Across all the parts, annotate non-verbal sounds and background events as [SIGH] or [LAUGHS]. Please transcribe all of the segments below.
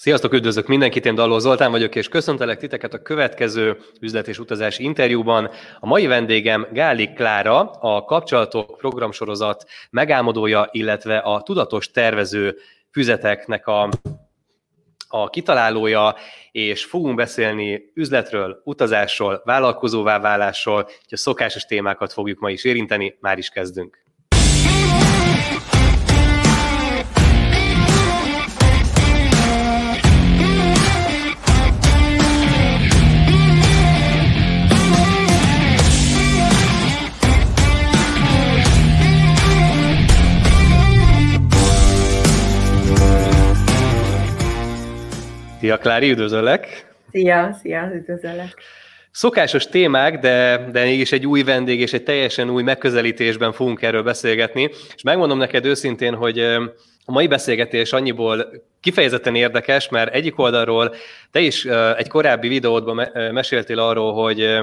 Sziasztok, üdvözlök mindenkit, én Dalló Zoltán vagyok, és köszöntelek titeket a következő üzlet és utazási interjúban. A mai vendégem Gálik Klára, a Kapcsolatok programsorozat megálmodója, illetve a Tudatos Tervező füzeteknek a, a kitalálója, és fogunk beszélni üzletről, utazásról, vállalkozóvá válásról, hogy a szokásos témákat fogjuk ma is érinteni, már is kezdünk. Szia, Klári, üdvözöllek! Szia, szia, üdvözöllek! Szokásos témák, de, de mégis egy új vendég és egy teljesen új megközelítésben fogunk erről beszélgetni. És megmondom neked őszintén, hogy a mai beszélgetés annyiból kifejezetten érdekes, mert egyik oldalról te is egy korábbi videódban meséltél arról, hogy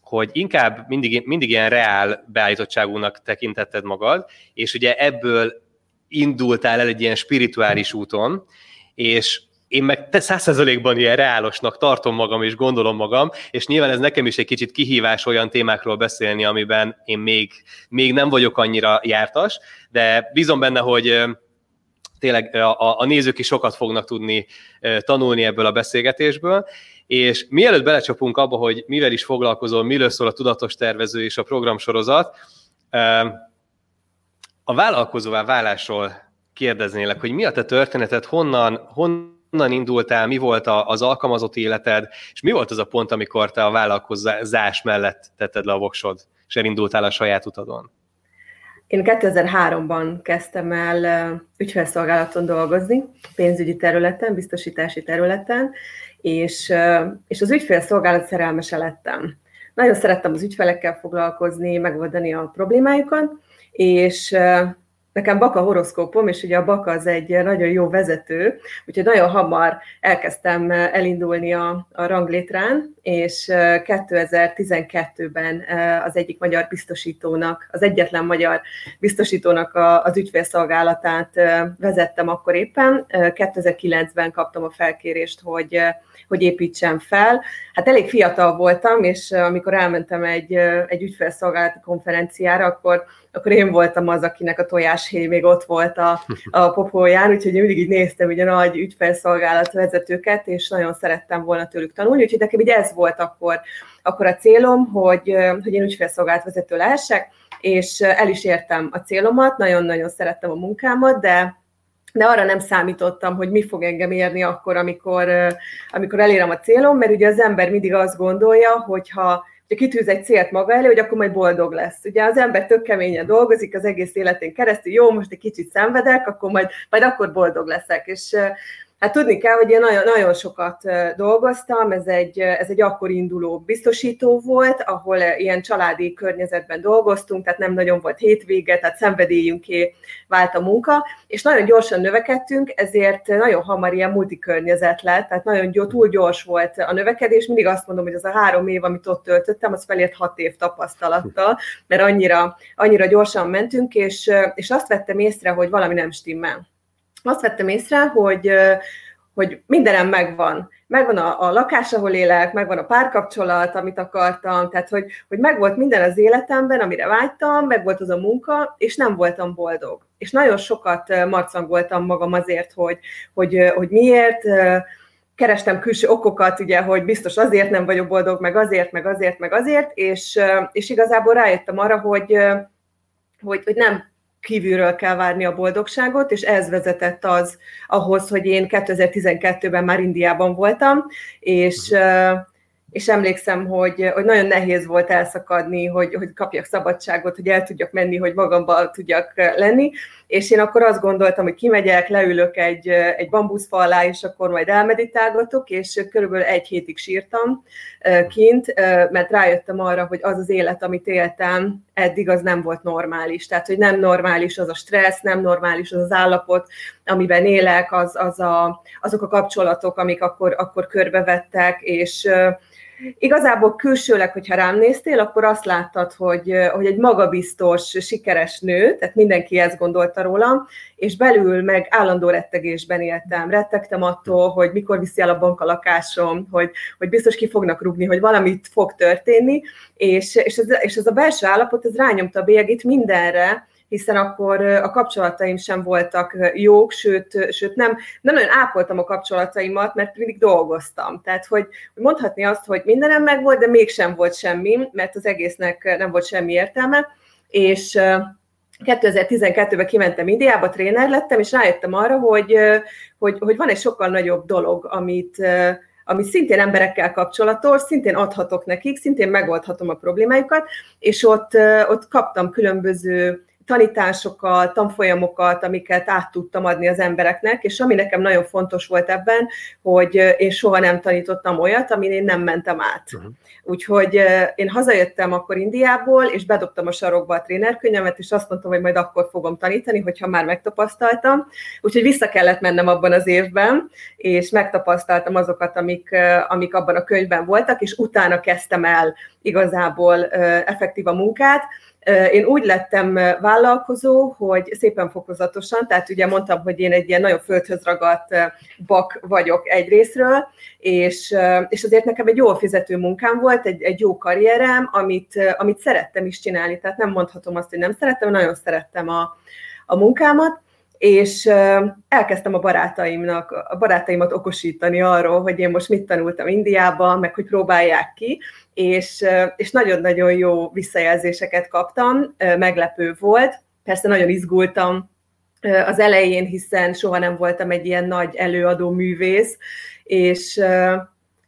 hogy inkább mindig, mindig ilyen reál beállítottságúnak tekintetted magad, és ugye ebből indultál el egy ilyen spirituális úton, és én meg százszerzalékban ilyen reálosnak tartom magam és gondolom magam, és nyilván ez nekem is egy kicsit kihívás olyan témákról beszélni, amiben én még, még nem vagyok annyira jártas, de bízom benne, hogy tényleg a, a nézők is sokat fognak tudni tanulni ebből a beszélgetésből, és mielőtt belecsapunk abba, hogy mivel is foglalkozol, miről szól a tudatos tervező és a programsorozat, a vállalkozóvá válásról kérdeznélek, hogy mi a te történeted, honnan, honnan honnan indultál, mi volt az alkalmazott életed, és mi volt az a pont, amikor te a vállalkozás mellett tetted le a voksod, és elindultál a saját utadon? Én 2003-ban kezdtem el ügyfelszolgálaton dolgozni, pénzügyi területen, biztosítási területen, és, és az ügyfélszolgálat szerelmese lettem. Nagyon szerettem az ügyfelekkel foglalkozni, megoldani a problémájukat, és nekem Baka horoszkópom, és ugye a Baka az egy nagyon jó vezető, úgyhogy nagyon hamar elkezdtem elindulni a, a ranglétrán, és 2012-ben az egyik magyar biztosítónak, az egyetlen magyar biztosítónak a, az ügyfélszolgálatát vezettem akkor éppen. 2009-ben kaptam a felkérést, hogy hogy építsem fel. Hát elég fiatal voltam, és amikor elmentem egy, egy ügyfelszolgálati konferenciára, akkor, akkor én voltam az, akinek a tojáshéj még ott volt a, a popóján, úgyhogy én mindig így néztem ugye a nagy ügyfelszolgálat vezetőket, és nagyon szerettem volna tőlük tanulni, úgyhogy nekem így ez volt akkor, akkor a célom, hogy, hogy én ügyfelszolgálat vezető lehessek, és el is értem a célomat, nagyon-nagyon szerettem a munkámat, de de arra nem számítottam, hogy mi fog engem érni akkor, amikor, amikor elérem a célom, mert ugye az ember mindig azt gondolja, hogy ha kitűz egy célt maga elő, hogy akkor majd boldog lesz. Ugye az ember tök keményen dolgozik az egész életén keresztül, jó, most egy kicsit szenvedek, akkor majd, majd akkor boldog leszek. És Hát tudni kell, hogy én nagyon, nagyon sokat dolgoztam, ez egy, ez egy akkor induló biztosító volt, ahol ilyen családi környezetben dolgoztunk, tehát nem nagyon volt hétvége, tehát szenvedélyünké vált a munka, és nagyon gyorsan növekedtünk, ezért nagyon hamar ilyen multikörnyezet lett, tehát nagyon túl gyors volt a növekedés, mindig azt mondom, hogy az a három év, amit ott töltöttem, az felért hat év tapasztalattal, mert annyira, annyira gyorsan mentünk, és, és azt vettem észre, hogy valami nem stimmel azt vettem észre, hogy, hogy mindenem megvan. Megvan a, a lakás, ahol élek, megvan a párkapcsolat, amit akartam, tehát hogy, hogy megvolt minden az életemben, amire vágytam, megvolt az a munka, és nem voltam boldog. És nagyon sokat marcangoltam magam azért, hogy, hogy, hogy miért, kerestem külső okokat, ugye, hogy biztos azért nem vagyok boldog, meg azért, meg azért, meg azért, és, és igazából rájöttem arra, hogy, hogy, hogy nem kívülről kell várni a boldogságot, és ez vezetett az ahhoz, hogy én 2012-ben már Indiában voltam, és és emlékszem, hogy, hogy nagyon nehéz volt elszakadni, hogy, hogy kapjak szabadságot, hogy el tudjak menni, hogy magamba tudjak lenni, és én akkor azt gondoltam, hogy kimegyek, leülök egy, egy bambuszfa alá, és akkor majd elmeditálgatok, és körülbelül egy hétig sírtam kint, mert rájöttem arra, hogy az az élet, amit éltem, eddig az nem volt normális. Tehát, hogy nem normális az a stressz, nem normális az az állapot, amiben élek, az, az a, azok a kapcsolatok, amik akkor, akkor körbevettek, és igazából külsőleg, hogyha rám néztél, akkor azt láttad, hogy, hogy egy magabiztos, sikeres nő, tehát mindenki ezt gondolta rólam, és belül meg állandó rettegésben éltem. Rettegtem attól, hogy mikor viszi el a bank a lakásom, hogy, hogy biztos ki fognak rugni, hogy valamit fog történni, és, és, ez, és ez a belső állapot, ez rányomta a bélyegét mindenre, hiszen akkor a kapcsolataim sem voltak jók, sőt, sőt nem, nem nagyon ápoltam a kapcsolataimat, mert mindig dolgoztam. Tehát, hogy mondhatni azt, hogy mindenem meg volt, de mégsem volt semmi, mert az egésznek nem volt semmi értelme, és 2012-ben kimentem Indiába, tréner lettem, és rájöttem arra, hogy, hogy, hogy van egy sokkal nagyobb dolog, amit, ami szintén emberekkel kapcsolatos, szintén adhatok nekik, szintén megoldhatom a problémájukat, és ott, ott kaptam különböző tanításokat, tanfolyamokat, amiket át tudtam adni az embereknek, és ami nekem nagyon fontos volt ebben, hogy én soha nem tanítottam olyat, amin én nem mentem át. Uh-huh. Úgyhogy én hazajöttem akkor Indiából, és bedobtam a sarokba a trénerkönyvemet, és azt mondtam, hogy majd akkor fogom tanítani, hogyha már megtapasztaltam. Úgyhogy vissza kellett mennem abban az évben, és megtapasztaltam azokat, amik, amik abban a könyvben voltak, és utána kezdtem el igazából effektív a munkát, én úgy lettem vállalkozó, hogy szépen fokozatosan, tehát ugye mondtam, hogy én egy ilyen nagyon földhöz ragadt bak vagyok egyrésztről, és, és azért nekem egy jól fizető munkám volt, egy, egy jó karrierem, amit, amit szerettem is csinálni, tehát nem mondhatom azt, hogy nem szerettem, nagyon szerettem a, a munkámat, és elkezdtem a barátaimnak, a barátaimat okosítani arról, hogy én most mit tanultam Indiában, meg hogy próbálják ki, és, és nagyon-nagyon jó visszajelzéseket kaptam, meglepő volt, persze nagyon izgultam az elején, hiszen soha nem voltam egy ilyen nagy előadó művész, és,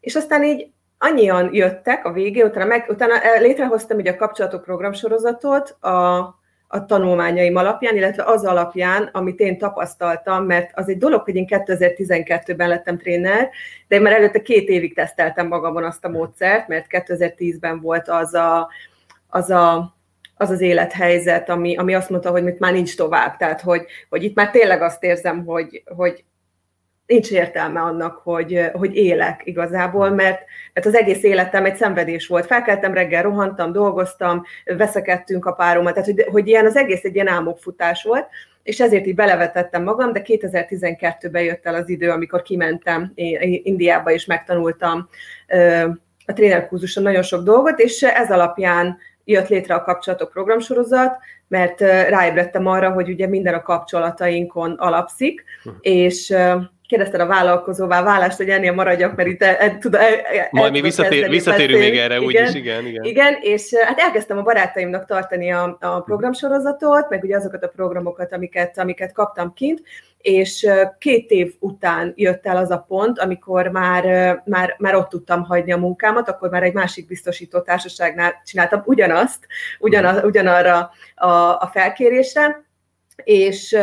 és aztán így annyian jöttek a végén, utána, meg, utána létrehoztam így a kapcsolatok programsorozatot, a, a tanulmányaim alapján, illetve az alapján, amit én tapasztaltam, mert az egy dolog, hogy én 2012-ben lettem tréner, de én már előtte két évig teszteltem magamon azt a módszert, mert 2010-ben volt az a, az a az az élethelyzet, ami, ami azt mondta, hogy mit már nincs tovább. Tehát, hogy, hogy itt már tényleg azt érzem, hogy, hogy nincs értelme annak, hogy, hogy élek igazából, mert, mert az egész életem egy szenvedés volt. Felkeltem reggel, rohantam, dolgoztam, veszekedtünk a páromat, tehát hogy, hogy ilyen az egész egy ilyen álmokfutás volt, és ezért így belevetettem magam, de 2012-ben jött el az idő, amikor kimentem Indiába, és megtanultam a trénerkurzuson nagyon sok dolgot, és ez alapján jött létre a kapcsolatok programsorozat, mert ráébredtem arra, hogy ugye minden a kapcsolatainkon alapszik, hm. és kérdezted a vállalkozóvá válást, hogy ennél maradjak, mert itt el, el, el, el Majd mi visszatér, visszatérünk még erre, úgyis, igen, igen. Igen, és hát elkezdtem a barátaimnak tartani a, a programsorozatot, meg ugye azokat a programokat, amiket, amiket kaptam kint, és két év után jött el az a pont, amikor már, már, már ott tudtam hagyni a munkámat, akkor már egy másik biztosító társaságnál csináltam ugyanazt, ugyanaz, ugyanarra a, a felkérésre, és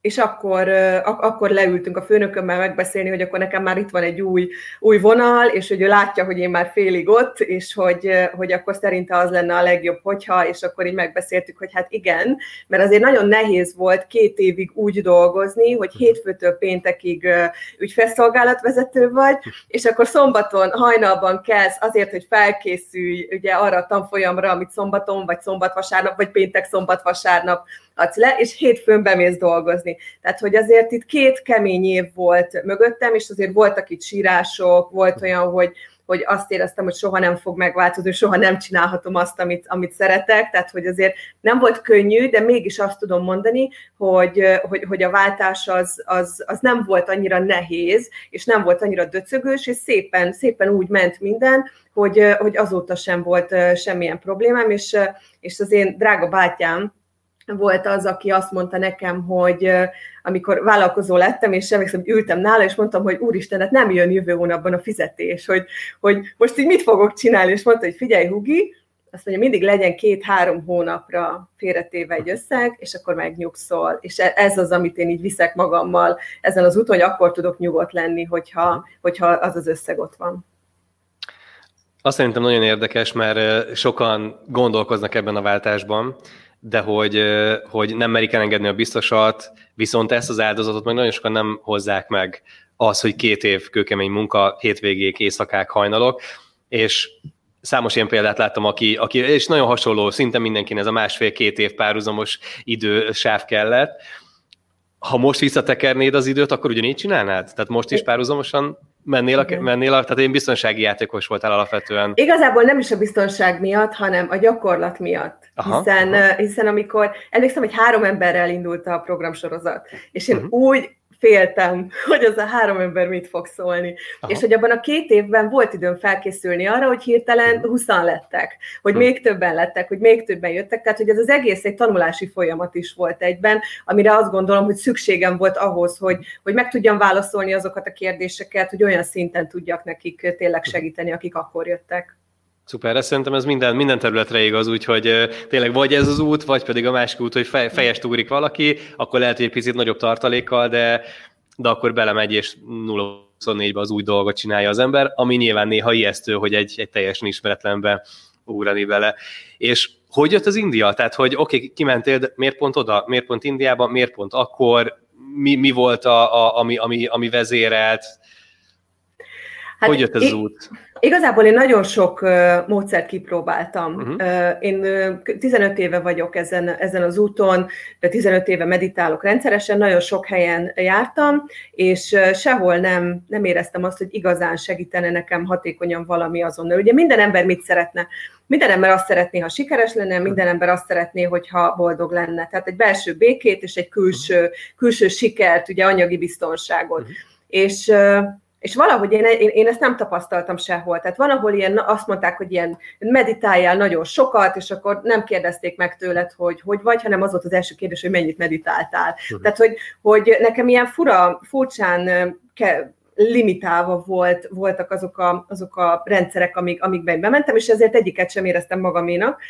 és akkor, ak- akkor leültünk a főnökömmel megbeszélni, hogy akkor nekem már itt van egy új, új vonal, és hogy ő látja, hogy én már félig ott, és hogy, hogy akkor szerinte az lenne a legjobb, hogyha, és akkor így megbeszéltük, hogy hát igen, mert azért nagyon nehéz volt két évig úgy dolgozni, hogy hétfőtől péntekig ügyfélszolgálatvezető vagy, és akkor szombaton hajnalban kezd azért, hogy felkészülj ugye arra a tanfolyamra, amit szombaton, vagy szombat-vasárnap, vagy péntek-szombat-vasárnap adsz le, és hétfőn bemész dolgozni. Tehát, hogy azért itt két kemény év volt mögöttem, és azért voltak itt sírások, volt olyan, hogy, hogy azt éreztem, hogy soha nem fog megváltozni, soha nem csinálhatom azt, amit, amit szeretek, tehát hogy azért nem volt könnyű, de mégis azt tudom mondani, hogy, hogy, hogy a váltás az, az, az nem volt annyira nehéz, és nem volt annyira döcögős, és szépen, szépen úgy ment minden, hogy, hogy azóta sem volt semmilyen problémám, és, és az én drága bátyám, volt az, aki azt mondta nekem, hogy amikor vállalkozó lettem, és emlékszem, hogy ültem nála, és mondtam, hogy úristen, hát nem jön jövő hónapban a fizetés, hogy, hogy most így mit fogok csinálni, és mondta, hogy figyelj, Hugi, azt mondja, mindig legyen két-három hónapra félretéve egy összeg, és akkor megnyugszol. És e, ez az, amit én így viszek magammal ezen az úton, hogy akkor tudok nyugodt lenni, hogyha, hogyha az az összeg ott van. Azt szerintem nagyon érdekes, mert sokan gondolkoznak ebben a váltásban, de hogy, hogy nem merik elengedni a biztosat, viszont ezt az áldozatot meg nagyon sokan nem hozzák meg az, hogy két év kőkemény munka, hétvégék, éjszakák, hajnalok, és számos ilyen példát láttam, aki, aki és nagyon hasonló, szinte mindenkinek ez a másfél-két év párhuzamos sáv kellett. Ha most visszatekernéd az időt, akkor ugyanígy csinálnád? Tehát most is párhuzamosan mennél, a, mennél a, tehát én biztonsági játékos voltál alapvetően. Igazából nem is a biztonság miatt, hanem a gyakorlat miatt. Aha, hiszen, aha. hiszen amikor, emlékszem, hogy három emberrel indult a programsorozat, és én uh-huh. úgy féltem, [LAUGHS] hogy az a három ember mit fog szólni. Aha. És hogy abban a két évben volt időm felkészülni arra, hogy hirtelen huszan lettek, hogy hmm. még többen lettek, hogy még többen jöttek, tehát hogy ez az egész egy tanulási folyamat is volt egyben, amire azt gondolom, hogy szükségem volt ahhoz, hogy, hogy meg tudjam válaszolni azokat a kérdéseket, hogy olyan szinten tudjak nekik tényleg segíteni, akik akkor jöttek. Szuper, ezt szerintem ez minden, minden területre igaz, úgyhogy tényleg vagy ez az út, vagy pedig a másik út, hogy fej, fejest ugrik valaki, akkor lehet, hogy egy picit nagyobb tartalékkal, de, de akkor belemegy, és 0-24-ben az új dolgot csinálja az ember, ami nyilván néha ijesztő, hogy egy, egy teljesen ismeretlenbe ugrani vele. És hogy jött az India? Tehát, hogy oké, okay, kimentél, de miért pont oda, miért pont Indiába, miért pont akkor, mi, mi volt, a, a, ami, ami, ami vezérelt, Hát hogy jött ez az út? Igazából én nagyon sok uh, módszert kipróbáltam. Uh-huh. Uh, én uh, 15 éve vagyok ezen, ezen az úton, de 15 éve meditálok rendszeresen, nagyon sok helyen jártam, és uh, sehol nem, nem éreztem azt, hogy igazán segítene nekem hatékonyan valami azonnal. Ugye minden ember mit szeretne? Minden ember azt szeretné, ha sikeres lenne, minden ember azt szeretné, hogyha boldog lenne. Tehát egy belső békét és egy külső, külső sikert, ugye anyagi biztonságot. Uh-huh. És uh, és valahogy én, én, én ezt nem tapasztaltam sehol. Tehát van, ahol ilyen, azt mondták, hogy ilyen meditáljál nagyon sokat, és akkor nem kérdezték meg tőled, hogy hogy vagy, hanem az volt az első kérdés, hogy mennyit meditáltál. Uh-huh. Tehát, hogy, hogy nekem ilyen fura, furcsán ke, limitálva volt, voltak azok a, azok a rendszerek, amik, amikben bementem, és ezért egyiket sem éreztem magaménak.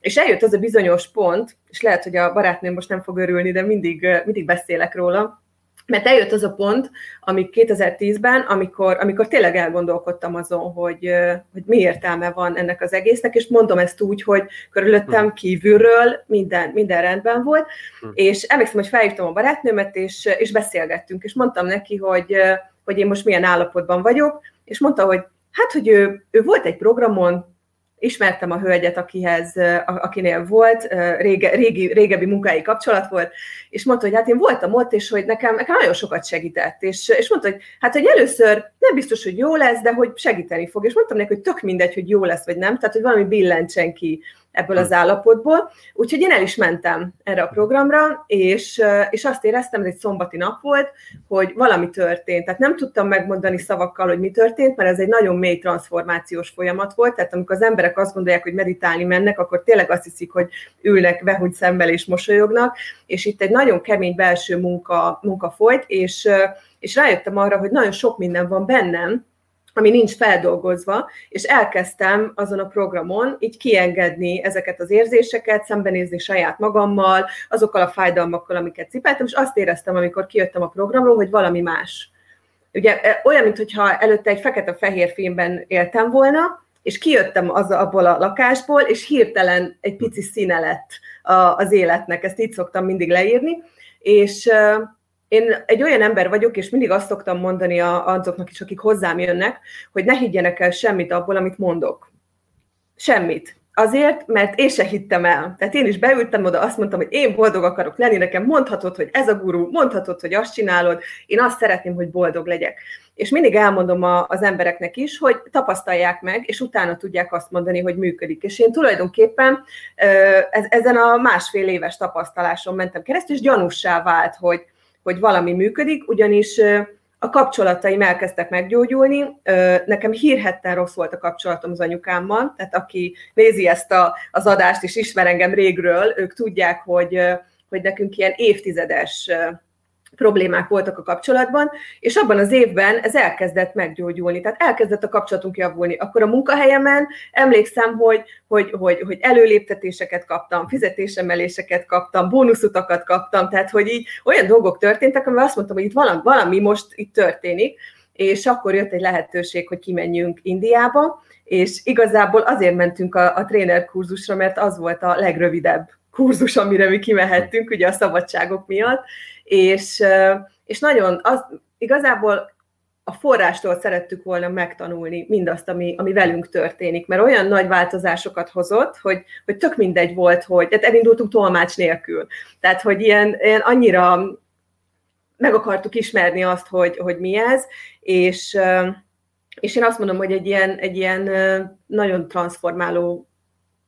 És eljött az a bizonyos pont, és lehet, hogy a barátnőm most nem fog örülni, de mindig, mindig beszélek róla, mert eljött az a pont, ami 2010-ben, amikor, amikor tényleg elgondolkodtam azon, hogy, hogy mi értelme van ennek az egésznek, és mondom ezt úgy, hogy körülöttem hm. kívülről minden, minden rendben volt, hm. és emlékszem, hogy felhívtam a barátnőmet, és, és beszélgettünk, és mondtam neki, hogy, hogy én most milyen állapotban vagyok, és mondta, hogy hát, hogy ő, ő volt egy programon, ismertem a hölgyet, akihez, akinél volt, rége, régi, régebbi munkai kapcsolat volt, és mondta, hogy hát én voltam ott, és hogy nekem, nekem nagyon sokat segített, és, és mondta, hogy hát, hogy először nem biztos, hogy jó lesz, de hogy segíteni fog, és mondtam neki, hogy tök mindegy, hogy jó lesz, vagy nem, tehát, hogy valami billentsen ki ebből az hm. állapotból. Úgyhogy én el is mentem erre a programra, és, és azt éreztem, hogy egy szombati nap volt, hogy valami történt. Tehát nem tudtam megmondani szavakkal, hogy mi történt, mert ez egy nagyon mély transformációs folyamat volt. Tehát amikor az emberek azt gondolják, hogy meditálni mennek, akkor tényleg azt hiszik, hogy ülnek vehugy szemmel és mosolyognak, és itt egy nagyon kemény belső munka, munka folyt, és, és rájöttem arra, hogy nagyon sok minden van bennem, ami nincs feldolgozva, és elkezdtem azon a programon így kiengedni ezeket az érzéseket, szembenézni saját magammal, azokkal a fájdalmakkal, amiket cipeltem, és azt éreztem, amikor kijöttem a programról, hogy valami más. Ugye e, olyan, mintha előtte egy fekete-fehér filmben éltem volna, és kijöttem az, abból a lakásból, és hirtelen egy pici színe lett az életnek, ezt így szoktam mindig leírni, és én egy olyan ember vagyok, és mindig azt szoktam mondani azoknak is, akik hozzám jönnek, hogy ne higgyenek el semmit abból, amit mondok. Semmit. Azért, mert én se hittem el. Tehát én is beültem oda, azt mondtam, hogy én boldog akarok lenni, nekem mondhatod, hogy ez a gurú, mondhatod, hogy azt csinálod, én azt szeretném, hogy boldog legyek. És mindig elmondom a, az embereknek is, hogy tapasztalják meg, és utána tudják azt mondani, hogy működik. És én tulajdonképpen ezen a másfél éves tapasztaláson mentem keresztül, és gyanússá vált, hogy, hogy valami működik, ugyanis a kapcsolataim elkezdtek meggyógyulni. Nekem hírhetten rossz volt a kapcsolatom az anyukámmal, tehát aki nézi ezt a, az adást és ismer engem régről, ők tudják, hogy, hogy nekünk ilyen évtizedes problémák voltak a kapcsolatban, és abban az évben ez elkezdett meggyógyulni, tehát elkezdett a kapcsolatunk javulni. Akkor a munkahelyemen emlékszem, hogy, hogy, hogy, hogy előléptetéseket kaptam, fizetésemeléseket kaptam, bónuszutakat kaptam, tehát hogy így olyan dolgok történtek, amivel azt mondtam, hogy itt valami, valami most itt történik, és akkor jött egy lehetőség, hogy kimenjünk Indiába, és igazából azért mentünk a, a tréner kurzusra, mert az volt a legrövidebb kurzus, amire mi kimehettünk, ugye a szabadságok miatt, és, és nagyon, az, igazából a forrástól szerettük volna megtanulni mindazt, ami, ami velünk történik, mert olyan nagy változásokat hozott, hogy, hogy tök mindegy volt, hogy tehát elindultunk tolmács nélkül. Tehát, hogy ilyen, ilyen annyira meg akartuk ismerni azt, hogy, hogy mi ez, és, és én azt mondom, hogy egy ilyen, egy ilyen nagyon transformáló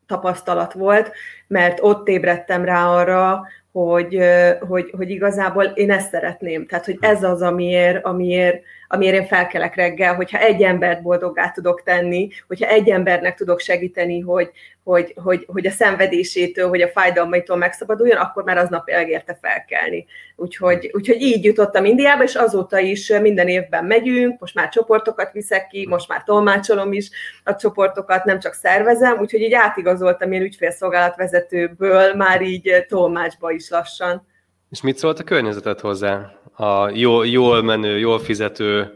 tapasztalat volt, mert ott ébredtem rá arra, hogy, hogy, hogy igazából én ezt szeretném. Tehát, hogy ez az, amiért, amiért, amiért én felkelek reggel, hogyha egy embert boldoggá tudok tenni, hogyha egy embernek tudok segíteni, hogy, hogy, hogy, hogy a szenvedésétől, hogy a fájdalmaitól megszabaduljon, akkor már aznap elgérte felkelni. Úgyhogy, úgyhogy így jutottam Indiába, és azóta is minden évben megyünk, most már csoportokat viszek ki, most már tolmácsolom is a csoportokat, nem csak szervezem, úgyhogy így átigazoltam én ügyfélszolgálatvezetőből már így tolmácsba is lassan. És mit szólt a környezetet hozzá? A jól, jól menő, jól fizető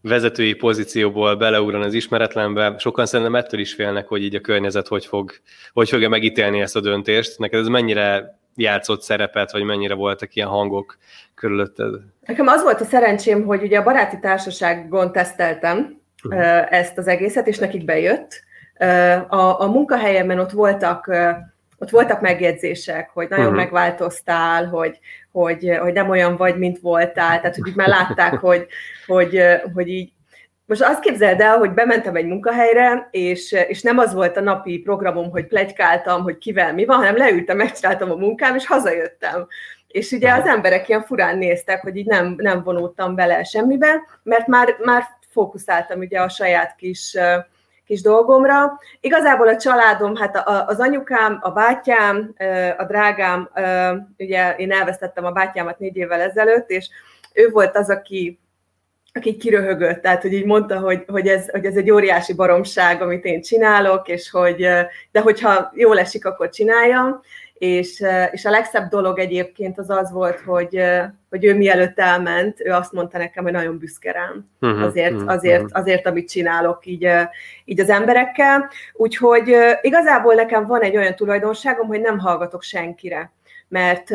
vezetői pozícióból beleugran az ismeretlenbe. Sokan szerintem ettől is félnek, hogy így a környezet hogy, fog, hogy fogja megítélni ezt a döntést. Neked ez mennyire játszott szerepet, vagy mennyire voltak ilyen hangok körülötted? Nekem az volt a szerencsém, hogy ugye a baráti társaságon teszteltem uh-huh. ezt az egészet, és nekik bejött. A, a munkahelyemen ott voltak ott voltak megjegyzések, hogy nagyon uh-huh. megváltoztál, hogy, hogy, hogy nem olyan vagy, mint voltál, tehát hogy már látták, [LAUGHS] hogy, hogy, hogy így most azt képzeld el, hogy bementem egy munkahelyre, és, és nem az volt a napi programom, hogy plegykáltam, hogy kivel mi van, hanem leültem, megcsináltam a munkám, és hazajöttem. És ugye az emberek ilyen furán néztek, hogy így nem, nem vonultam bele semmibe, mert már, már fókuszáltam ugye a saját kis kis dolgomra. Igazából a családom, hát az anyukám, a bátyám, a drágám, ugye én elvesztettem a bátyámat négy évvel ezelőtt, és ő volt az, aki aki kiröhögött, tehát hogy így mondta, hogy, hogy, ez, hogy ez egy óriási baromság, amit én csinálok, és hogy, de hogyha jól esik, akkor csináljam és, és a legszebb dolog egyébként az az volt, hogy, hogy ő mielőtt elment, ő azt mondta nekem, hogy nagyon büszke rám uh-huh, azért, uh-huh. azért, azért, amit csinálok így, így az emberekkel. Úgyhogy igazából nekem van egy olyan tulajdonságom, hogy nem hallgatok senkire mert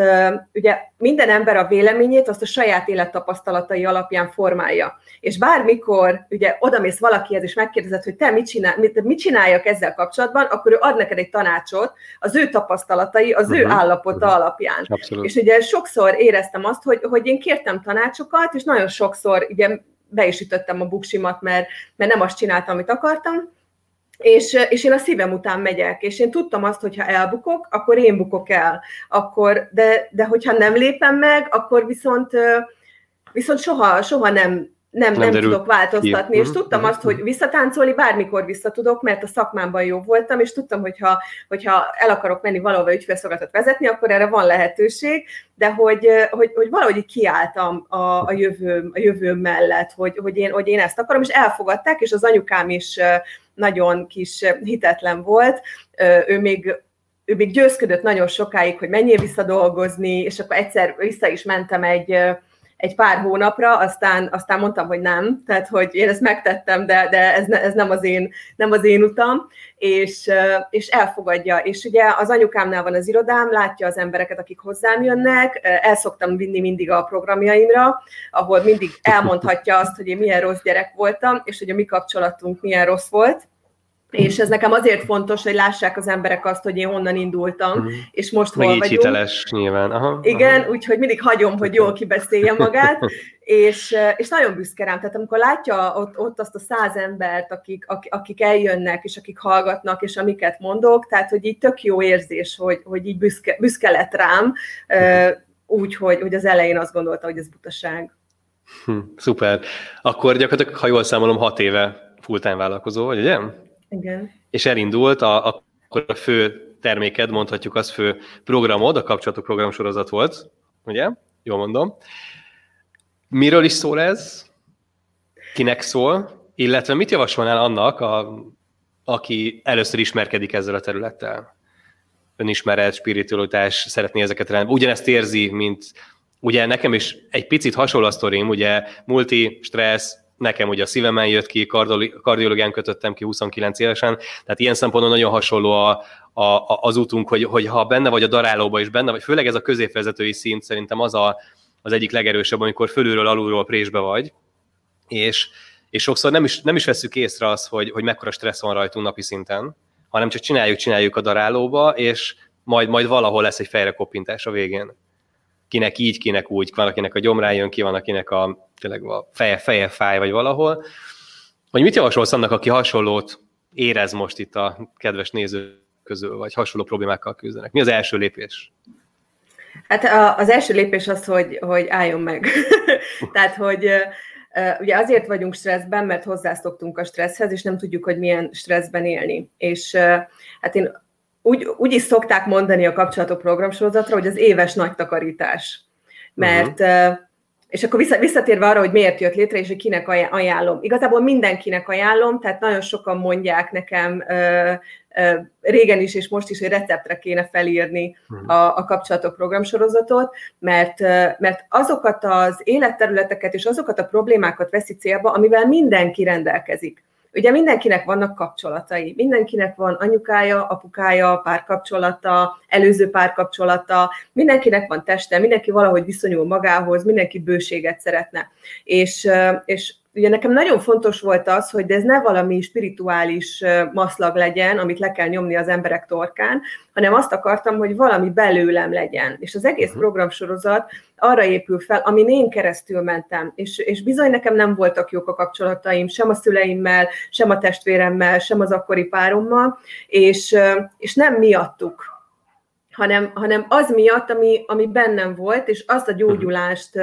ugye minden ember a véleményét azt a saját élettapasztalatai alapján formálja. És bármikor ugye odamész valakihez, és megkérdezed, hogy te mit, csinál, mit, mit csináljak ezzel kapcsolatban, akkor ő ad neked egy tanácsot az ő tapasztalatai, az uh-huh. ő mhm. állapota uh-huh. alapján. Abszolút. És ugye sokszor éreztem azt, hogy, hogy én kértem tanácsokat, és nagyon sokszor ugye be is ütöttem a buksimat, mert, mert nem azt csináltam, amit akartam, és, és én a szívem után megyek, és én tudtam azt, hogy ha elbukok, akkor én bukok el, akkor, de, de hogyha nem lépem meg, akkor viszont, viszont soha, soha nem, nem, nem, nem tudok változtatni, ki. és mhm, tudtam mhm, azt, hogy mhm. visszatáncolni bármikor visszatudok, mert a szakmámban jó voltam, és tudtam, hogyha, hogyha el akarok menni valahova ügyfélszolgálatot vezetni, akkor erre van lehetőség, de hogy, hogy, hogy valahogy kiálltam a, a, jövőm, a jövőm mellett, hogy, hogy, én, hogy én ezt akarom, és elfogadták, és az anyukám is nagyon kis hitetlen volt, ő még ő még győzködött nagyon sokáig, hogy menjél vissza dolgozni, és akkor egyszer vissza is mentem egy, egy pár hónapra, aztán, aztán mondtam, hogy nem, tehát hogy én ezt megtettem, de, de ez, ne, ez nem, az én, nem az én utam, és, és elfogadja. És ugye az anyukámnál van az irodám, látja az embereket, akik hozzám jönnek, el szoktam vinni mindig a programjaimra, ahol mindig elmondhatja azt, hogy én milyen rossz gyerek voltam, és hogy a mi kapcsolatunk milyen rossz volt, és ez nekem azért fontos, hogy lássák az emberek azt, hogy én honnan indultam, uh-huh. és most Meg hol így vagyunk. hiteles nyilván. Aha, Igen, úgyhogy mindig hagyom, hogy jól kibeszélje magát, [LAUGHS] és, és nagyon büszke rám. Tehát amikor látja ott, ott azt a száz embert, akik, akik eljönnek, és akik hallgatnak, és amiket mondok, tehát hogy így tök jó érzés, hogy, hogy így büszke, büszke lett rám, úgy, hogy, hogy az elején azt gondolta, hogy ez butaság. Hm, szuper. Akkor gyakorlatilag, ha jól számolom, hat éve full-time vállalkozó vagy, ugye? Igen. És elindult, a, akkor a fő terméked, mondhatjuk az fő programod, a kapcsolatok programsorozat volt, ugye? Jól mondom. Miről is szól ez? Kinek szól? Illetve mit javasolnál annak, a, aki először ismerkedik ezzel a területtel? Önismeret, spiritualitás, szeretné ezeket rendben. Ugyanezt érzi, mint ugye nekem is egy picit hasonló a sztorim, ugye multi, stressz, nekem ugye a szívemen jött ki, kardiológián kötöttem ki 29 évesen, tehát ilyen szempontból nagyon hasonló a, a, a, az útunk, hogy, hogy ha benne vagy a darálóba is benne vagy, főleg ez a középvezetői szint szerintem az a, az egyik legerősebb, amikor fölülről, alulról présbe vagy, és, és sokszor nem is, nem is veszük észre azt, hogy, hogy mekkora stressz van rajtunk napi szinten, hanem csak csináljuk, csináljuk a darálóba, és majd, majd valahol lesz egy fejrekopintás a végén. Kinek így, kinek úgy, van akinek a gyomrán jön ki, van akinek a, tényleg a feje, feje fáj, vagy valahol. Hogy mit javasolsz annak, aki hasonlót érez most itt a kedves nézők közül, vagy hasonló problémákkal küzdenek? Mi az első lépés? Hát az első lépés az, hogy, hogy álljon meg. [LAUGHS] Tehát, hogy ugye azért vagyunk stresszben, mert hozzászoktunk a stresszhez, és nem tudjuk, hogy milyen stresszben élni. És hát én úgy, úgy is szokták mondani a kapcsolatok programsorozatra, hogy az éves nagy takarítás. Mert uh-huh és akkor visszatérve arra, hogy miért jött létre, és hogy kinek ajánlom. Igazából mindenkinek ajánlom, tehát nagyon sokan mondják nekem régen is, és most is, hogy receptre kéne felírni hmm. a, a kapcsolatok programsorozatot, mert, mert azokat az életterületeket és azokat a problémákat veszi célba, amivel mindenki rendelkezik. Ugye mindenkinek vannak kapcsolatai, mindenkinek van anyukája, apukája, párkapcsolata, előző párkapcsolata, mindenkinek van teste, mindenki valahogy viszonyul magához, mindenki bőséget szeretne. És, és ugye nekem nagyon fontos volt az, hogy ez ne valami spirituális maszlag legyen, amit le kell nyomni az emberek torkán, hanem azt akartam, hogy valami belőlem legyen. És az egész uh-huh. programsorozat arra épül fel, amin én keresztül mentem, és, és bizony nekem nem voltak jók a kapcsolataim, sem a szüleimmel, sem a testvéremmel, sem az akkori párommal, és, és nem miattuk, hanem, hanem az miatt, ami, ami bennem volt, és azt a gyógyulást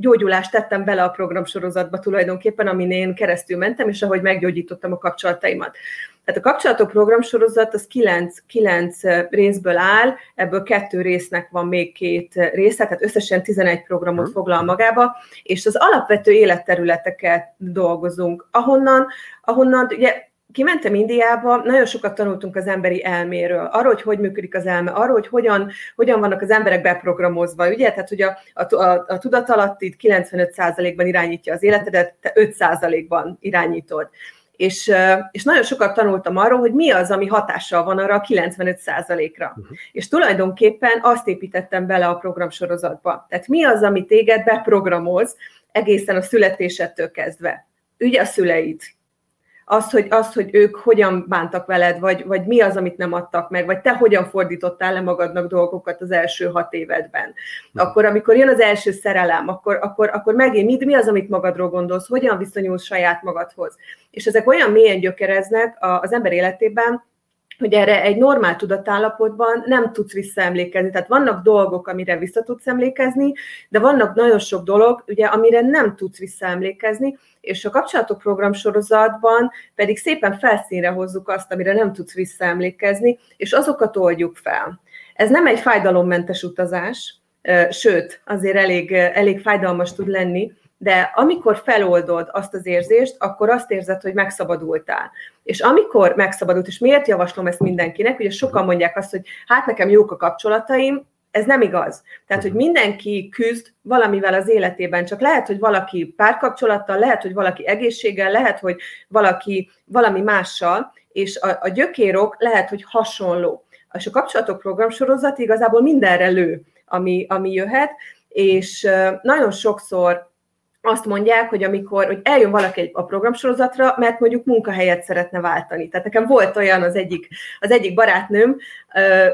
gyógyulást tettem bele a programsorozatba tulajdonképpen, amin én keresztül mentem, és ahogy meggyógyítottam a kapcsolataimat. Tehát a kapcsolatok programsorozat az kilenc, kilenc részből áll, ebből kettő résznek van még két része, tehát összesen 11 programot foglal magába, és az alapvető életterületeket dolgozunk, ahonnan, ahonnan ugye kimentem Indiába, nagyon sokat tanultunk az emberi elméről, arról, hogy hogy működik az elme, arról, hogy hogyan, hogyan vannak az emberek beprogramozva, ugye? Tehát, hogy a, a, a, a tudatalattid 95%-ban irányítja az életedet, te 5%-ban irányítod. És, és nagyon sokat tanultam arról, hogy mi az, ami hatással van arra a 95%-ra. Uh-huh. És tulajdonképpen azt építettem bele a programsorozatba. Tehát mi az, ami téged beprogramoz egészen a születésettől kezdve. Ugye a szüleid, az, hogy, az, hogy ők hogyan bántak veled, vagy, vagy mi az, amit nem adtak meg, vagy te hogyan fordítottál le magadnak dolgokat az első hat évedben. Akkor, amikor jön az első szerelem, akkor, akkor, akkor megint mi, mi az, amit magadról gondolsz, hogyan viszonyulsz saját magadhoz. És ezek olyan mélyen gyökereznek az ember életében, hogy erre egy normál tudatállapotban nem tudsz visszaemlékezni. Tehát vannak dolgok, amire vissza tudsz emlékezni, de vannak nagyon sok dolog, ugye, amire nem tudsz visszaemlékezni, és a kapcsolatok program sorozatban pedig szépen felszínre hozzuk azt, amire nem tudsz visszaemlékezni, és azokat oldjuk fel. Ez nem egy fájdalommentes utazás, sőt, azért elég, elég fájdalmas tud lenni, de amikor feloldod azt az érzést, akkor azt érzed, hogy megszabadultál. És amikor megszabadult, és miért javaslom ezt mindenkinek, ugye sokan mondják azt, hogy hát nekem jók a kapcsolataim, ez nem igaz. Tehát, hogy mindenki küzd valamivel az életében, csak lehet, hogy valaki párkapcsolattal, lehet, hogy valaki egészséggel, lehet, hogy valaki valami mással, és a, a gyökérok lehet, hogy hasonló. És a kapcsolatok programsorozat igazából mindenre lő, ami, ami jöhet, és nagyon sokszor azt mondják, hogy amikor hogy eljön valaki a programsorozatra, mert mondjuk munkahelyet szeretne váltani. Tehát nekem volt olyan az egyik, az egyik barátnőm,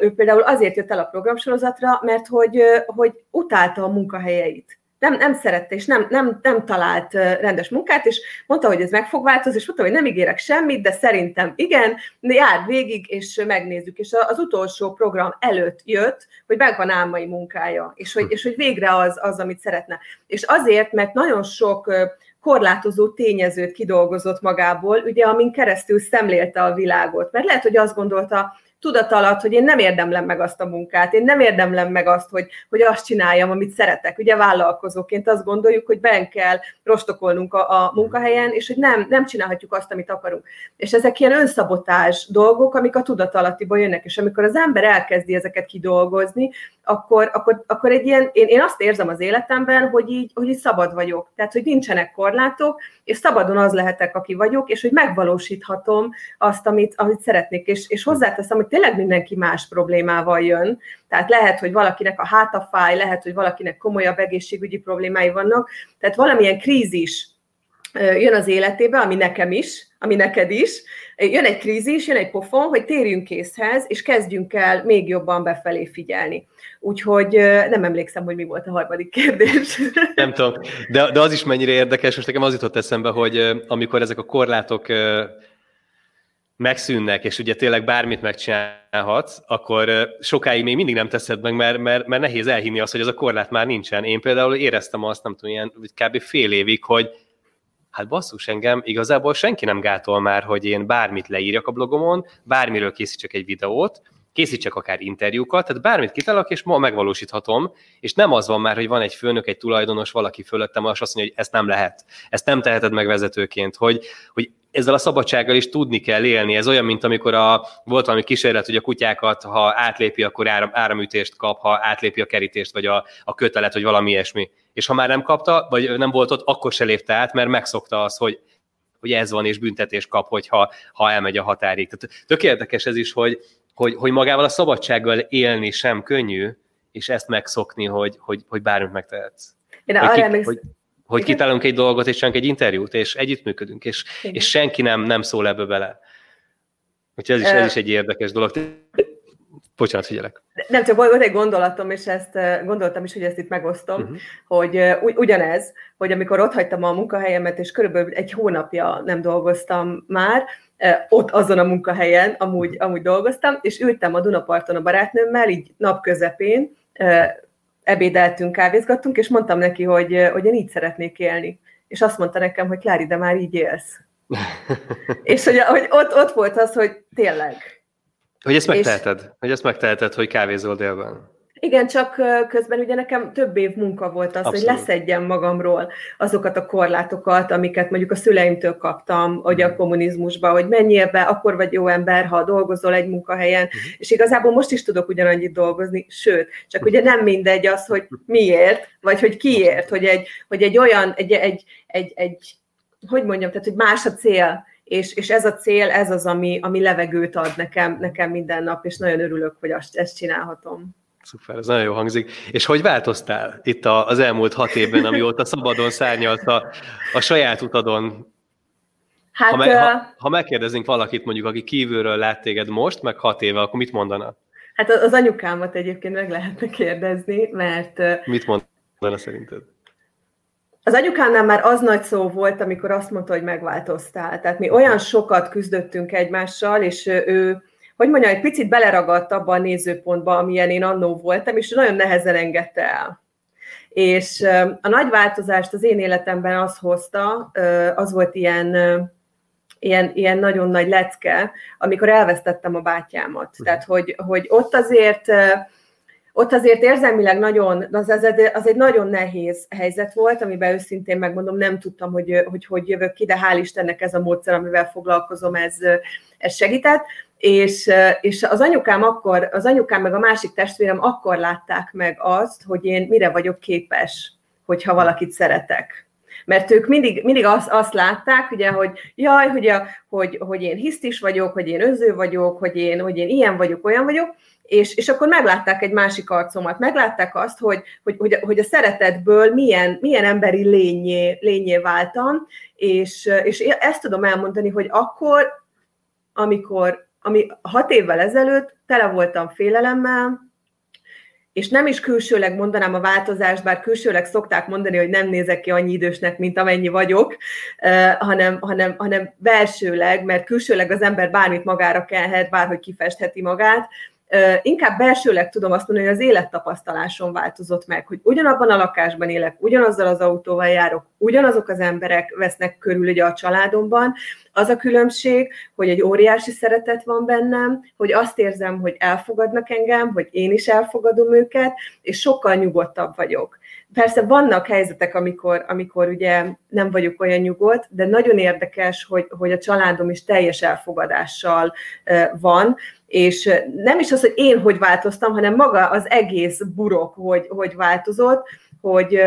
ő például azért jött el a programsorozatra, mert hogy, hogy utálta a munkahelyeit nem, nem szerette, és nem, nem, nem talált rendes munkát, és mondta, hogy ez meg fog változni, és mondta, hogy nem ígérek semmit, de szerintem igen, jár végig, és megnézzük. És az utolsó program előtt jött, hogy megvan álmai munkája, és hogy, és hogy végre az, az, amit szeretne. És azért, mert nagyon sok korlátozó tényezőt kidolgozott magából, ugye, amin keresztül szemlélte a világot. Mert lehet, hogy azt gondolta, tudat alatt, hogy én nem érdemlem meg azt a munkát, én nem érdemlem meg azt, hogy, hogy azt csináljam, amit szeretek. Ugye vállalkozóként azt gondoljuk, hogy ben kell rostokolnunk a, a munkahelyen, és hogy nem, nem csinálhatjuk azt, amit akarunk. És ezek ilyen önszabotás dolgok, amik a tudat alattiból jönnek, és amikor az ember elkezdi ezeket kidolgozni, akkor, akkor, akkor egy ilyen, én, én azt érzem az életemben, hogy így, hogy így szabad vagyok. Tehát, hogy nincsenek korlátok, és szabadon az lehetek, aki vagyok, és hogy megvalósíthatom azt, amit, amit szeretnék. És, és hozzáteszem, hogy tényleg mindenki más problémával jön. Tehát lehet, hogy valakinek a háta fáj, lehet, hogy valakinek komolyabb egészségügyi problémái vannak. Tehát valamilyen krízis jön az életébe, ami nekem is, ami neked is, jön egy krízis, jön egy pofon, hogy térjünk készhez, és kezdjünk el még jobban befelé figyelni. Úgyhogy nem emlékszem, hogy mi volt a harmadik kérdés. [LAUGHS] Nem tudom, de, de az is mennyire érdekes, most nekem az jutott eszembe, hogy amikor ezek a korlátok megszűnnek, és ugye tényleg bármit megcsinálhatsz, akkor sokáig még mindig nem teszed meg, mert, mert, mert nehéz elhinni azt, hogy ez a korlát már nincsen. Én például éreztem azt, nem tudom, ilyen, kb. fél évig, hogy hát basszus engem, igazából senki nem gátol már, hogy én bármit leírjak a blogomon, bármiről készítsek egy videót, készítsek akár interjúkat, tehát bármit kitalak, és ma megvalósíthatom, és nem az van már, hogy van egy főnök, egy tulajdonos, valaki fölöttem, és azt mondja, hogy ezt nem lehet, ezt nem teheted meg vezetőként, hogy, hogy ezzel a szabadsággal is tudni kell élni. Ez olyan, mint amikor a, volt valami kísérlet, hogy a kutyákat, ha átlépi, akkor áram, áramütést kap, ha átlépi a kerítést, vagy a, a kötelet, vagy valami ilyesmi. És ha már nem kapta, vagy nem volt ott, akkor se lépte át, mert megszokta az, hogy hogy ez van, és büntetés kap, hogyha ha elmegy a határig. Tehát tök érdekes ez is, hogy, hogy, hogy magával a szabadsággal élni sem könnyű, és ezt megszokni, hogy, hogy, hogy bármit megtehetsz. Én hogy, ki, hogy, hogy kitálunk egy dolgot, és csak egy interjút, és együttműködünk, és, és senki nem, nem szól ebbe bele. Úgyhogy ez is, ez is egy érdekes dolog. Bocsánat, figyelek. Nem, csak volt egy gondolatom, és ezt gondoltam is, hogy ezt itt megosztom, uh-huh. hogy ugyanez, hogy amikor ott hagytam a munkahelyemet, és körülbelül egy hónapja nem dolgoztam már, ott azon a munkahelyen amúgy, amúgy dolgoztam, és ültem a Dunaparton a barátnőmmel, így napközepén, ebédeltünk, kávézgattunk, és mondtam neki, hogy, hogy én így szeretnék élni. És azt mondta nekem, hogy Klári, de már így élsz. [LAUGHS] és hogy, hogy ott, ott volt az, hogy tényleg. Hogy ezt megteheted, és... hogy ezt megteheted, hogy kávézol délben. Igen, csak közben ugye nekem több év munka volt az, Abszolút. hogy leszedjem magamról azokat a korlátokat, amiket mondjuk a szüleimtől kaptam, hogy a mhm. kommunizmusban, hogy menjél be, akkor vagy jó ember, ha dolgozol egy munkahelyen, uh-huh. és igazából most is tudok ugyanannyit dolgozni, sőt, csak ugye nem mindegy az, hogy miért, vagy hogy kiért, hogy egy, hogy egy olyan, egy, egy, egy, egy hogy mondjam, tehát hogy más a cél, és, és ez a cél, ez az, ami, ami levegőt ad nekem, nekem minden nap, és nagyon örülök, hogy azt, ezt csinálhatom. Szuper, ez nagyon jó hangzik. És hogy változtál itt az elmúlt hat évben, amióta szabadon szárnyalt a, a saját utadon? Hát, ha, me, ha, ha megkérdeznénk valakit, mondjuk, aki kívülről lát téged most, meg hat éve, akkor mit mondana? Hát az anyukámat egyébként meg lehetne kérdezni, mert... Mit mondana szerinted? Az anyukámnál már az nagy szó volt, amikor azt mondta, hogy megváltoztál. Tehát mi olyan sokat küzdöttünk egymással, és ő hogy mondjam, egy picit beleragadt abba a nézőpontba, amilyen én annó voltam, és nagyon nehezen engedte el. És a nagy változást az én életemben az hozta, az volt ilyen, ilyen, ilyen nagyon nagy lecke, amikor elvesztettem a bátyámat. Mhm. Tehát, hogy, hogy ott azért ott azért érzelmileg nagyon, az, az, az egy nagyon nehéz helyzet volt, amiben őszintén megmondom, nem tudtam, hogy hogy, hogy jövök ki, de hál' Istennek ez a módszer, amivel foglalkozom, ez, ez segített és, és az anyukám akkor, az anyukám meg a másik testvérem akkor látták meg azt, hogy én mire vagyok képes, hogyha valakit szeretek. Mert ők mindig, mindig azt, azt látták, ugye, hogy jaj, hogy, a, hogy, hogy én hisztis vagyok, hogy én öző vagyok, hogy én, hogy én ilyen vagyok, olyan vagyok, és, és akkor meglátták egy másik arcomat, meglátták azt, hogy, hogy, hogy, hogy a szeretetből milyen, milyen emberi lényé, lényé váltam, és, és ezt tudom elmondani, hogy akkor, amikor ami hat évvel ezelőtt tele voltam félelemmel, és nem is külsőleg mondanám a változást, bár külsőleg szokták mondani, hogy nem nézek ki annyi idősnek, mint amennyi vagyok, hanem, hanem, hanem belsőleg, mert külsőleg az ember bármit magára kelhet, bárhogy kifestheti magát, inkább belsőleg tudom azt mondani, hogy az élettapasztalásom változott meg, hogy ugyanabban a lakásban élek, ugyanazzal az autóval járok, ugyanazok az emberek vesznek körül ugye a családomban. Az a különbség, hogy egy óriási szeretet van bennem, hogy azt érzem, hogy elfogadnak engem, hogy én is elfogadom őket, és sokkal nyugodtabb vagyok. Persze vannak helyzetek, amikor, amikor ugye nem vagyok olyan nyugodt, de nagyon érdekes, hogy, hogy a családom is teljes elfogadással van, és nem is az, hogy én hogy változtam, hanem maga az egész burok, hogy, hogy változott, hogy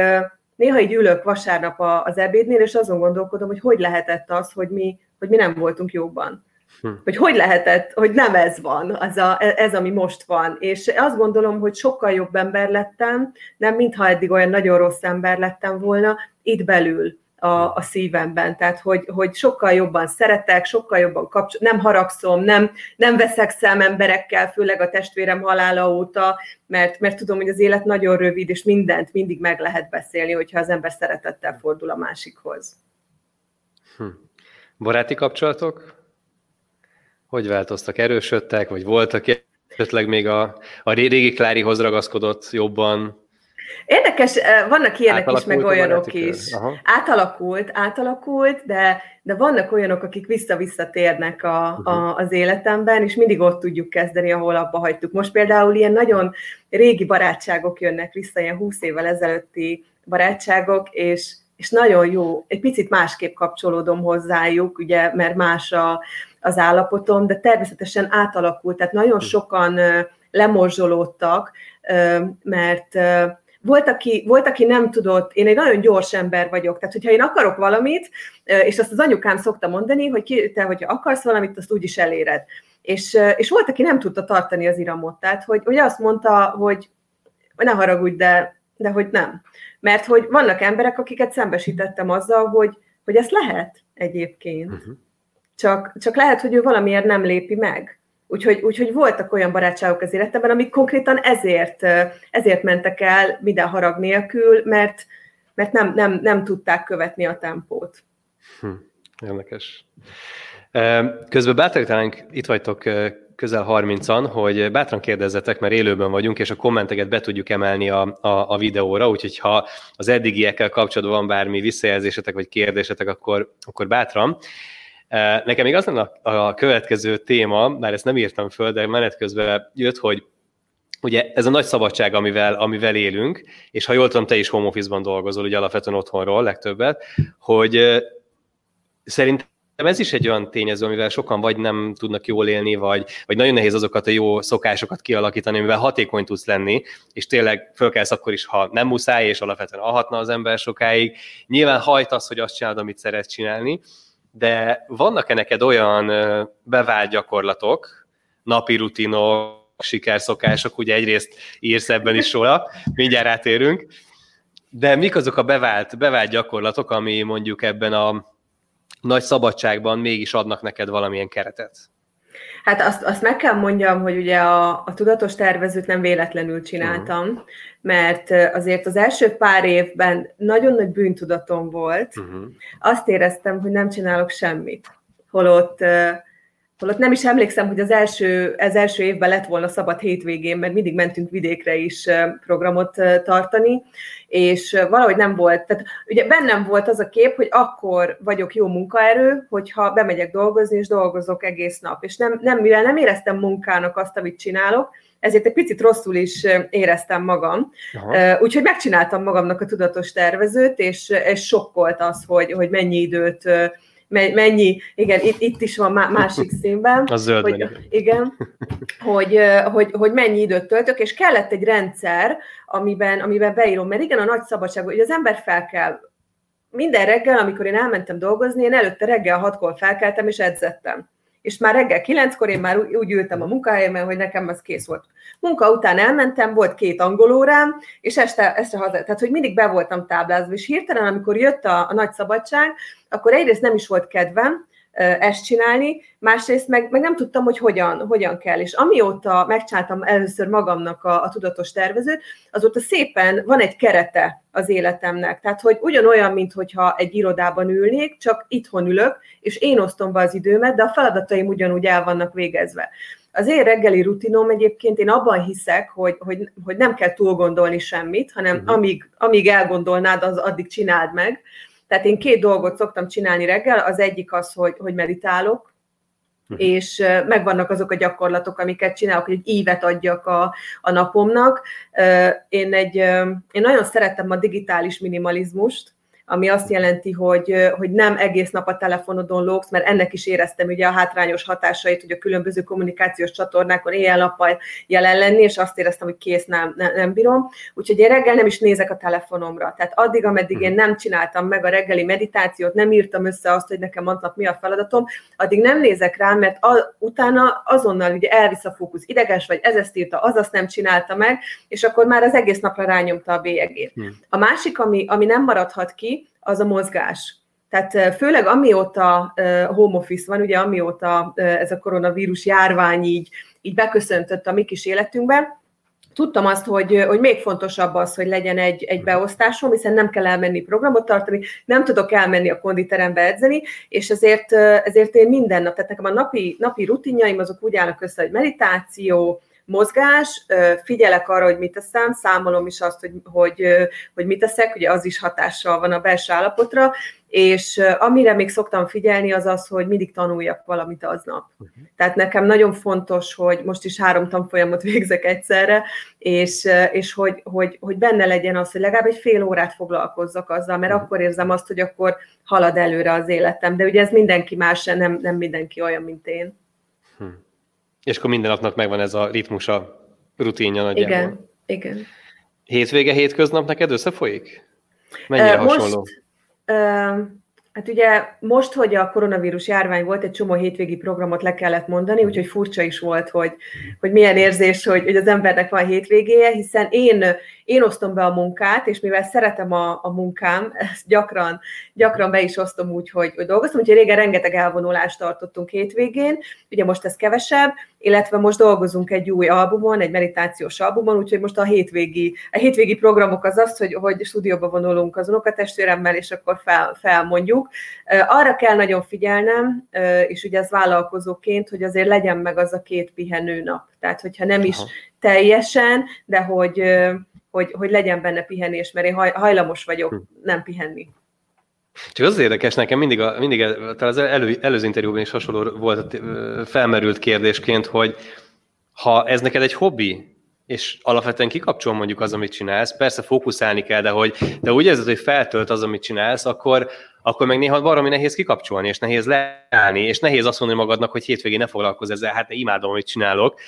néha így ülök vasárnap az ebédnél, és azon gondolkodom, hogy hogy lehetett az, hogy mi, hogy mi nem voltunk jóban. Hm. Hogy hogy lehetett, hogy nem ez van, az a, ez, ami most van. És azt gondolom, hogy sokkal jobb ember lettem, nem mintha eddig olyan nagyon rossz ember lettem volna, itt belül a, a szívemben. Tehát, hogy, hogy sokkal jobban szeretek, sokkal jobban kapcsol, nem haragszom, nem, nem veszek szem emberekkel, főleg a testvérem halála óta, mert, mert tudom, hogy az élet nagyon rövid, és mindent mindig meg lehet beszélni, hogyha az ember szeretettel fordul a másikhoz. Hm. Baráti kapcsolatok? Hogy változtak? Erősödtek, vagy voltak esetleg még a, a régi Klárihoz ragaszkodott jobban? Érdekes, vannak ilyenek is, meg olyanok is. Aha. Átalakult, átalakult, de, de vannak olyanok, akik vissza-vissza térnek a, uh-huh. a, az életemben, és mindig ott tudjuk kezdeni, ahol abba hagytuk. Most például ilyen nagyon régi barátságok jönnek vissza, ilyen 20 évvel ezelőtti barátságok, és, és nagyon jó, egy picit másképp kapcsolódom hozzájuk, ugye, mert más a, az állapotom, de természetesen átalakult, tehát nagyon sokan lemorzsolódtak, mert volt aki, volt, aki nem tudott, én egy nagyon gyors ember vagyok, tehát hogyha én akarok valamit, és azt az anyukám szokta mondani, hogy ki, te, hogyha akarsz valamit, azt úgyis eléred. És, és volt, aki nem tudta tartani az iramot, tehát hogy, hogy azt mondta, hogy ne haragudj, de, de hogy nem. Mert hogy vannak emberek, akiket szembesítettem azzal, hogy, hogy ezt lehet egyébként. Uh-huh. Csak, csak lehet, hogy ő valamiért nem lépi meg. Úgyhogy, úgyhogy voltak olyan barátságok az életemben, amik konkrétan ezért, ezért mentek el minden harag nélkül, mert, mert nem, nem, nem tudták követni a tempót. Hm, érdekes. Közben bátorítanánk, itt vagytok közel 30-an, hogy bátran kérdezzetek, mert élőben vagyunk, és a kommenteket be tudjuk emelni a, a, a videóra, úgyhogy ha az eddigiekkel kapcsolatban van bármi visszajelzésetek vagy kérdésetek, akkor, akkor bátran. Nekem még az lenne a következő téma, már ezt nem írtam föl, de menet közben jött, hogy ugye ez a nagy szabadság, amivel, amivel élünk, és ha jól tudom, te is home office-ban dolgozol, ugye alapvetően otthonról legtöbbet, hogy szerintem ez is egy olyan tényező, amivel sokan vagy nem tudnak jól élni, vagy, vagy nagyon nehéz azokat a jó szokásokat kialakítani, amivel hatékony tudsz lenni, és tényleg fölkelsz akkor is, ha nem muszáj, és alapvetően alhatna az ember sokáig. Nyilván hajtasz, hogy azt csinálod, amit szeretsz csinálni, de vannak-e neked olyan bevált gyakorlatok, napi rutinok, sikerszokások, ugye egyrészt írsz ebben is róla, mindjárt rátérünk, de mik azok a bevált, bevált gyakorlatok, ami mondjuk ebben a nagy szabadságban mégis adnak neked valamilyen keretet? Hát azt, azt meg kell mondjam, hogy ugye a, a tudatos tervezőt nem véletlenül csináltam, uh-huh. mert azért az első pár évben nagyon nagy bűntudatom volt. Uh-huh. Azt éreztem, hogy nem csinálok semmit. Holott Holott nem is emlékszem, hogy az első, az első évben lett volna szabad hétvégén, mert mindig mentünk vidékre is programot tartani, és valahogy nem volt. Tehát ugye bennem volt az a kép, hogy akkor vagyok jó munkaerő, hogyha bemegyek dolgozni, és dolgozok egész nap. És nem, nem, mivel nem éreztem munkának azt, amit csinálok, ezért egy picit rosszul is éreztem magam. Aha. Úgyhogy megcsináltam magamnak a tudatos tervezőt, és, és sokkolt az, hogy, hogy mennyi időt mennyi, igen, itt, itt is van másik színben. A zöld hogy, Igen, hogy, hogy, hogy mennyi időt töltök, és kellett egy rendszer, amiben, amiben beírom, mert igen, a nagy szabadság, hogy az ember fel kell minden reggel, amikor én elmentem dolgozni, én előtte reggel hatkor felkeltem és edzettem és már reggel kilenckor én már úgy ültem a munkahelyemen, hogy nekem az kész volt. Munka után elmentem, volt két angol órám, és este, este haza, tehát hogy mindig be voltam táblázva, és hirtelen, amikor jött a, a nagy szabadság, akkor egyrészt nem is volt kedvem, ezt csinálni, másrészt meg, meg nem tudtam, hogy hogyan, hogyan kell. És amióta megcsináltam először magamnak a, a tudatos tervezőt, azóta szépen van egy kerete az életemnek. Tehát, hogy ugyanolyan, mint hogyha egy irodában ülnék, csak itthon ülök, és én osztom be az időmet, de a feladataim ugyanúgy el vannak végezve. Az én reggeli rutinom egyébként én abban hiszek, hogy, hogy, hogy nem kell túl gondolni semmit, hanem uh-huh. amíg, amíg elgondolnád, az addig csináld meg. Tehát én két dolgot szoktam csinálni reggel, az egyik az, hogy, hogy meditálok, uh-huh. és megvannak azok a gyakorlatok, amiket csinálok, hogy egy ívet adjak a, a napomnak. Én, egy, én nagyon szeretem a digitális minimalizmust, ami azt jelenti, hogy, hogy nem egész nap a telefonodon lógsz, mert ennek is éreztem ugye a hátrányos hatásait, hogy a különböző kommunikációs csatornákon éjjel-nappal jelen lenni, és azt éreztem, hogy kész, nem, nem, nem bírom. Úgyhogy én reggel nem is nézek a telefonomra. Tehát addig, ameddig én nem csináltam meg a reggeli meditációt, nem írtam össze azt, hogy nekem mondtak mi a feladatom, addig nem nézek rá, mert a, utána azonnal ugye elvisz a fókusz, ideges vagy, ez ezt írta, az azt nem csinálta meg, és akkor már az egész napra rányomta a bélyegét. Hmm. A másik, ami, ami nem maradhat ki, az a mozgás. Tehát főleg amióta home office van, ugye amióta ez a koronavírus járvány így, így beköszöntött a mi kis életünkbe, tudtam azt, hogy, hogy még fontosabb az, hogy legyen egy, egy beosztásom, hiszen nem kell elmenni programot tartani, nem tudok elmenni a konditerembe edzeni, és ezért, ezért én minden nap, tehát nekem a napi, napi rutinjaim azok úgy állnak össze, hogy meditáció, mozgás, figyelek arra, hogy mit teszem, számolom is azt, hogy, hogy, hogy mit teszek, ugye az is hatással van a belső állapotra, és amire még szoktam figyelni, az az, hogy mindig tanuljak valamit aznap. Uh-huh. Tehát nekem nagyon fontos, hogy most is három tanfolyamot végzek egyszerre, és, és hogy, hogy, hogy benne legyen az, hogy legalább egy fél órát foglalkozzak azzal, mert uh-huh. akkor érzem azt, hogy akkor halad előre az életem. De ugye ez mindenki más, nem, nem mindenki olyan, mint én. És akkor minden napnak megvan ez a ritmusa, rutinja nagyjából. Igen, igen. Hétvége, hétköznap neked összefolyik? Mennyire uh, hasonló? Most, Hát ugye most, hogy a koronavírus járvány volt, egy csomó hétvégi programot le kellett mondani, úgyhogy furcsa is volt, hogy, hogy milyen érzés, hogy, hogy az embernek van hétvégéje, hiszen én, én osztom be a munkát, és mivel szeretem a, a munkám, [LAUGHS] ezt gyakran, gyakran be is osztom úgy, hogy, hogy dolgoztam, úgyhogy régen rengeteg elvonulást tartottunk hétvégén, ugye most ez kevesebb, illetve most dolgozunk egy új albumon, egy meditációs albumon, úgyhogy most a hétvégi, a hétvégi programok az az, hogy, hogy stúdióba vonulunk az unokatestvéremmel, és akkor fel, felmondjuk. Arra kell nagyon figyelnem, és ugye ez vállalkozóként, hogy azért legyen meg az a két pihenő nap. Tehát, hogyha nem is Aha. teljesen, de hogy, hogy, hogy legyen benne pihenés, mert én hajlamos vagyok hm. nem pihenni. Csak az, az érdekes nekem mindig, a, mindig talán az elő, előző interjúban is hasonló volt felmerült kérdésként, hogy ha ez neked egy hobbi, és alapvetően kikapcsol mondjuk az, amit csinálsz, persze fókuszálni kell, de, hogy, de úgy érzed, hogy feltölt az, amit csinálsz, akkor, akkor meg néha valami nehéz kikapcsolni, és nehéz leállni, és nehéz azt mondani magadnak, hogy hétvégén ne foglalkozz ezzel, hát imádom, amit csinálok,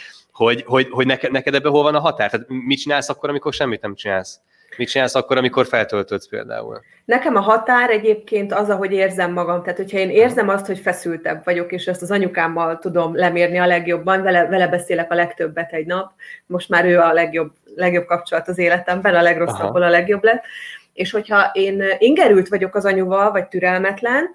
hogy, hogy, hogy neked, neked ebbe hol van a határ? Tehát mit csinálsz akkor, amikor semmit nem csinálsz? Mit csinálsz akkor, amikor feltöltöd például? Nekem a határ egyébként az, ahogy érzem magam. Tehát, hogyha én érzem azt, hogy feszültebb vagyok, és ezt az anyukámmal tudom lemérni a legjobban, vele, vele beszélek a legtöbbet egy nap, most már ő a legjobb, legjobb kapcsolat az életemben, a legrosszabbból a legjobb lett. És hogyha én ingerült vagyok az anyuval, vagy türelmetlen,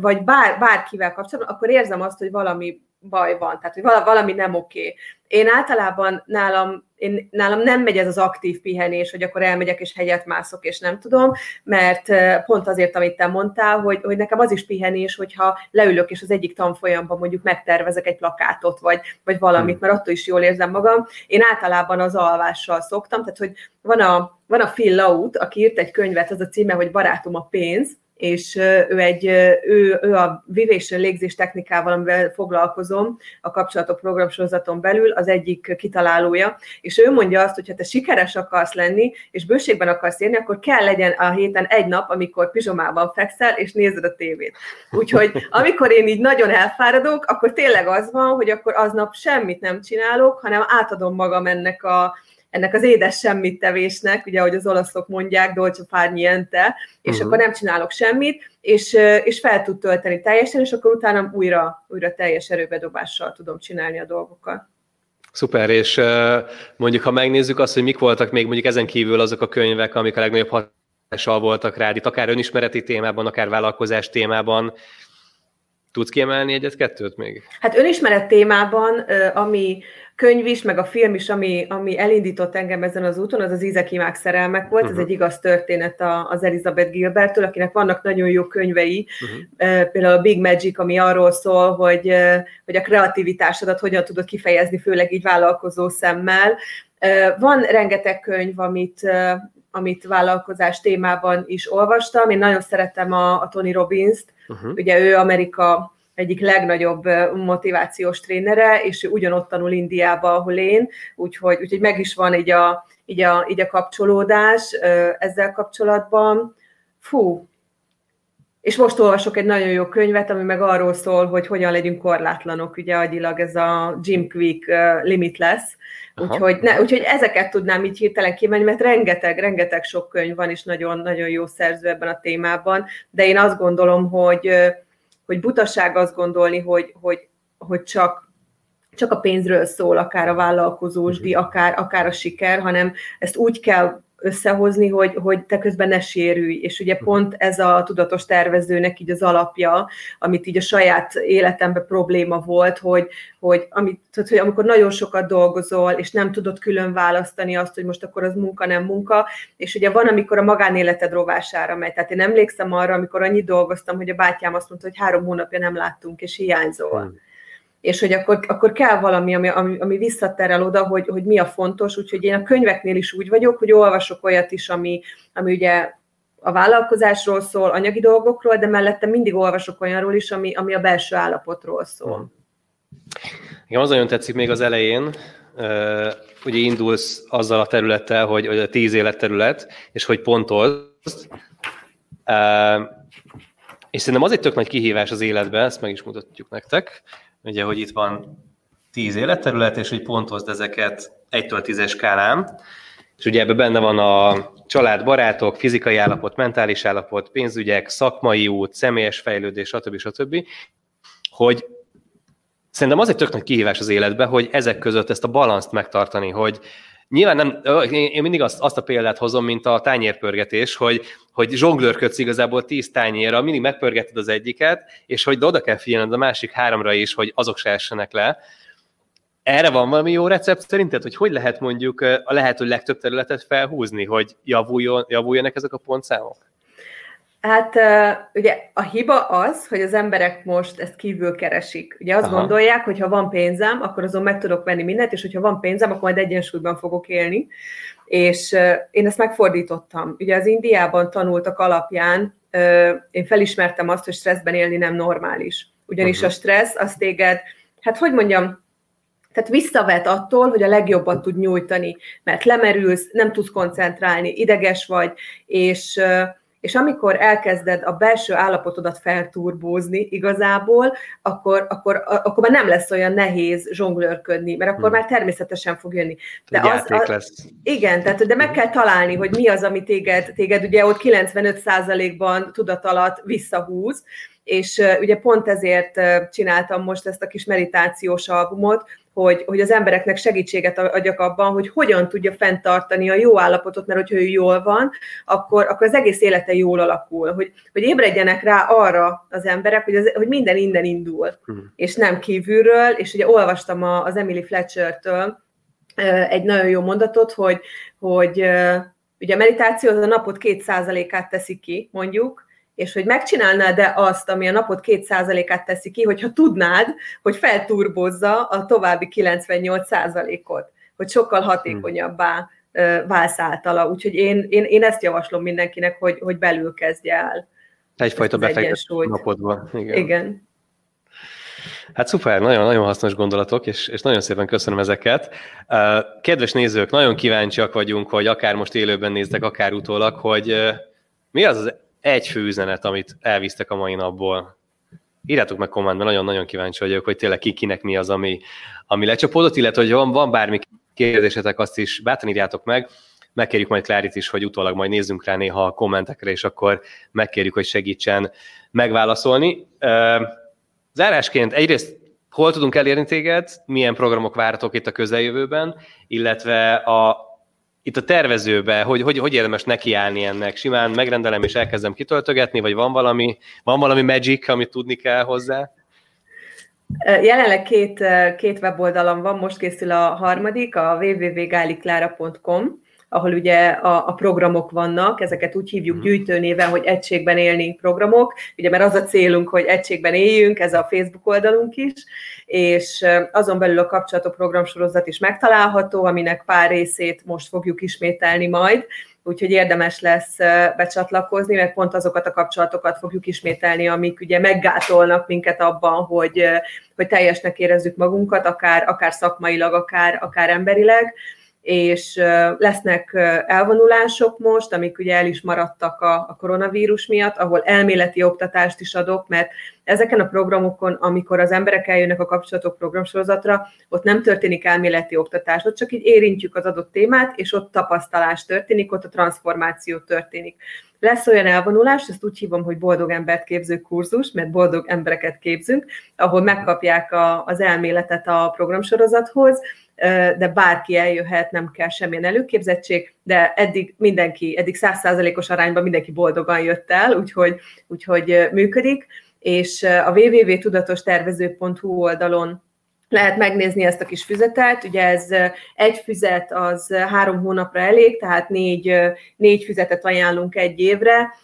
vagy bár, bárkivel kapcsolatban, akkor érzem azt, hogy valami baj van, tehát hogy valami nem oké. Okay. Én általában nálam, én, nálam nem megy ez az aktív pihenés, hogy akkor elmegyek és hegyet mászok, és nem tudom, mert pont azért, amit te mondtál, hogy, hogy nekem az is pihenés, hogyha leülök, és az egyik tanfolyamban mondjuk megtervezek egy plakátot, vagy, vagy valamit, mert attól is jól érzem magam. Én általában az alvással szoktam, tehát hogy van a, van a Phil Laut, aki írt egy könyvet, az a címe, hogy Barátom a pénz, és ő, egy, ő, ő a vivés légzés technikával, amivel foglalkozom a kapcsolatok programsorozaton belül, az egyik kitalálója, és ő mondja azt, hogy ha te sikeres akarsz lenni, és bőségben akarsz érni, akkor kell legyen a héten egy nap, amikor pizsomában fekszel, és nézed a tévét. Úgyhogy amikor én így nagyon elfáradok, akkor tényleg az van, hogy akkor aznap semmit nem csinálok, hanem átadom magam ennek a, ennek az édes semmit tevésnek, ugye ahogy az olaszok mondják, dolce far niente, és uh-huh. akkor nem csinálok semmit, és, és fel tud tölteni teljesen, és akkor utána újra, újra teljes erőbedobással tudom csinálni a dolgokat. Szuper, és mondjuk, ha megnézzük azt, hogy mik voltak még mondjuk ezen kívül azok a könyvek, amik a legnagyobb hatással voltak rád, itt akár önismereti témában, akár vállalkozás témában, Tudsz kiemelni egyet-kettőt még? Hát önismeret témában, ami könyv is, meg a film is, ami, ami elindított engem ezen az úton, az az Ízekimák szerelmek volt, uh-huh. ez egy igaz történet az Elizabeth Gilbertől, akinek vannak nagyon jó könyvei, uh-huh. például a Big Magic, ami arról szól, hogy, hogy a kreativitásodat hogyan tudod kifejezni, főleg így vállalkozó szemmel. Van rengeteg könyv, amit, amit vállalkozás témában is olvastam. Én nagyon szeretem a, a Tony Robbins-t, uh-huh. ugye ő Amerika egyik legnagyobb motivációs trénere, és ő ugyanott tanul Indiába, ahol én, úgyhogy, úgyhogy meg is van így a, így a, így a kapcsolódás ezzel kapcsolatban. Fú, és most olvasok egy nagyon jó könyvet, ami meg arról szól, hogy hogyan legyünk korlátlanok, ugye agyilag ez a Jim Quick Limitless, úgyhogy, ne, úgyhogy ezeket tudnám így hirtelen kimenni, mert rengeteg, rengeteg sok könyv van, és nagyon, nagyon jó szerző ebben a témában, de én azt gondolom, hogy hogy butaság azt gondolni, hogy, hogy, hogy csak, csak a pénzről szól, akár a vállalkozósdi, mhm. akár, akár a siker, hanem ezt úgy kell összehozni, hogy, hogy te közben ne sérülj. És ugye mhm. pont ez a tudatos tervezőnek így az alapja, amit így a saját életemben probléma volt, hogy, hogy, amit, tehát, hogy amikor nagyon sokat dolgozol, és nem tudod külön választani azt, hogy most akkor az munka, nem munka, és ugye van, amikor a magánéleted rovására megy. Tehát én emlékszem arra, amikor annyit dolgoztam, hogy a bátyám azt mondta, hogy három hónapja nem láttunk, és hiányzol. Hmm és hogy akkor, akkor kell valami, ami, ami, ami visszaterel oda, hogy, hogy mi a fontos, úgyhogy én a könyveknél is úgy vagyok, hogy olvasok olyat is, ami, ami ugye a vállalkozásról szól, anyagi dolgokról, de mellette mindig olvasok olyanról is, ami, ami a belső állapotról szól. Igen, az nagyon tetszik még az elején, ugye indulsz azzal a területtel, hogy, hogy a tíz életterület, és hogy pontozd. És szerintem az egy tök nagy kihívás az életben, ezt meg is mutatjuk nektek, ugye, hogy itt van tíz életterület, és hogy pontozd ezeket 1-től 10-es skálán, és ugye ebben benne van a család, barátok, fizikai állapot, mentális állapot, pénzügyek, szakmai út, személyes fejlődés, stb. stb. Hogy szerintem az egy tök nagy kihívás az életben, hogy ezek között ezt a balanszt megtartani, hogy nyilván nem, én mindig azt, azt a példát hozom, mint a tányérpörgetés, hogy, hogy zsonglőrködsz igazából tíz tányérra, mindig megpörgeted az egyiket, és hogy oda kell figyelned a másik háromra is, hogy azok se essenek le. Erre van valami jó recept szerinted, hogy hogy lehet mondjuk a lehető legtöbb területet felhúzni, hogy javuljon, javuljanak ezek a pontszámok? Hát ugye a hiba az, hogy az emberek most ezt kívül keresik. Ugye azt Aha. gondolják, hogy ha van pénzem, akkor azon meg tudok venni mindent, és hogyha van pénzem, akkor majd egyensúlyban fogok élni. És én ezt megfordítottam. Ugye az Indiában tanultak alapján én felismertem azt, hogy stresszben élni nem normális. Ugyanis uh-huh. a stressz az téged, hát hogy mondjam, tehát visszavet attól, hogy a legjobbat tud nyújtani, mert lemerülsz, nem tudsz koncentrálni, ideges vagy, és és amikor elkezded a belső állapotodat felturbózni igazából, akkor, akkor, akkor már nem lesz olyan nehéz zsonglőrködni, mert akkor hmm. már természetesen fog jönni. De az, az, lesz. Igen, tehát de meg kell találni, hogy mi az, ami téged, téged ugye ott 95%-ban tudat alatt visszahúz, és ugye pont ezért csináltam most ezt a kis meditációs albumot, hogy, hogy az embereknek segítséget adjak abban, hogy hogyan tudja fenntartani a jó állapotot, mert hogyha ő jól van, akkor, akkor az egész élete jól alakul, hogy, hogy ébredjenek rá arra az emberek, hogy, az, hogy minden innen indul, hmm. és nem kívülről, és ugye olvastam a, az Emily Fletcher-től egy nagyon jó mondatot, hogy, hogy ugye a meditáció az a napot két százalékát teszi ki, mondjuk, és hogy megcsinálnád-e azt, ami a napot két százalékát teszi ki, hogyha tudnád, hogy felturbozza a további 98 százalékot, hogy sokkal hatékonyabbá válsz általa. Úgyhogy én, én, én ezt javaslom mindenkinek, hogy, hogy belül kezdje el. Egyfajta befektetés napodban. Igen. Igen. Hát szuper, nagyon-nagyon hasznos gondolatok, és, és nagyon szépen köszönöm ezeket. Kedves nézők, nagyon kíváncsiak vagyunk, hogy akár most élőben néztek, akár utólag, hogy mi az az egy fő üzenet, amit elvisztek a mai napból. Írjátok meg kommentben, nagyon-nagyon kíváncsi vagyok, hogy tényleg kinek mi az, ami, ami lecsapódott, illetve hogy van, van bármi kérdésetek, azt is bátran írjátok meg. Megkérjük majd Klárit is, hogy utólag majd nézzünk rá néha a kommentekre, és akkor megkérjük, hogy segítsen megválaszolni. Zárásként egyrészt hol tudunk elérni téged, milyen programok vártok itt a közeljövőben, illetve a, itt a tervezőbe, hogy, hogy, hogy érdemes nekiállni ennek? Simán megrendelem és elkezdem kitöltögetni, vagy van valami, van valami magic, amit tudni kell hozzá? Jelenleg két, két weboldalam van, most készül a harmadik, a www.gáliklára.com, ahol ugye a, a programok vannak, ezeket úgy hívjuk mhm. gyűjtőnéven, hogy egységben élni programok, ugye mert az a célunk, hogy egységben éljünk, ez a Facebook oldalunk is, és azon belül a kapcsolatok programsorozat is megtalálható, aminek pár részét most fogjuk ismételni majd, úgyhogy érdemes lesz becsatlakozni, mert pont azokat a kapcsolatokat fogjuk ismételni, amik ugye meggátolnak minket abban, hogy, hogy teljesnek érezzük magunkat, akár, akár szakmailag, akár, akár emberileg és lesznek elvonulások most, amik ugye el is maradtak a, koronavírus miatt, ahol elméleti oktatást is adok, mert ezeken a programokon, amikor az emberek eljönnek a kapcsolatok programsorozatra, ott nem történik elméleti oktatás, ott csak így érintjük az adott témát, és ott tapasztalás történik, ott a transformáció történik. Lesz olyan elvonulás, ezt úgy hívom, hogy boldog embert képző kurzus, mert boldog embereket képzünk, ahol megkapják a, az elméletet a programsorozathoz, de bárki eljöhet, nem kell semmilyen előképzettség, de eddig mindenki, eddig százszázalékos arányban mindenki boldogan jött el, úgyhogy, úgyhogy működik, és a www.tudatostervező.hu oldalon lehet megnézni ezt a kis füzetet. Ugye ez egy füzet az három hónapra elég, tehát négy, négy füzetet ajánlunk egy évre.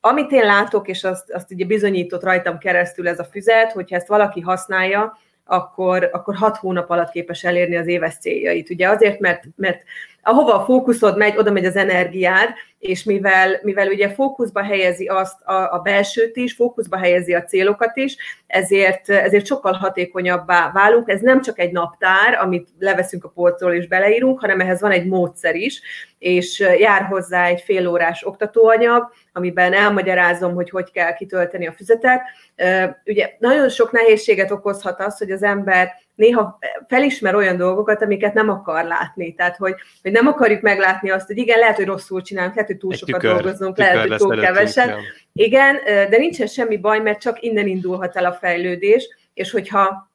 Amit én látok, és azt, azt ugye bizonyított rajtam keresztül ez a füzet, hogyha ezt valaki használja, akkor, akkor hat hónap alatt képes elérni az éves céljait. Ugye azért, mert, mert ahova a fókuszod megy, oda megy az energiád, és mivel, mivel ugye fókuszba helyezi azt a, a belsőt is, fókuszba helyezi a célokat is, ezért, ezért sokkal hatékonyabbá válunk. Ez nem csak egy naptár, amit leveszünk a polcról és beleírunk, hanem ehhez van egy módszer is, és jár hozzá egy félórás oktatóanyag, amiben elmagyarázom, hogy hogy kell kitölteni a füzetet. Ugye nagyon sok nehézséget okozhat az, hogy az ember néha felismer olyan dolgokat, amiket nem akar látni. Tehát, hogy, hogy nem akarjuk meglátni azt, hogy igen, lehet, hogy rosszul csinálunk, lehet, hogy túl Egy sokat tükör, dolgozunk, tükör lehet, hogy túl keveset. Igen, de nincsen semmi baj, mert csak innen indulhat el a fejlődés, és hogyha,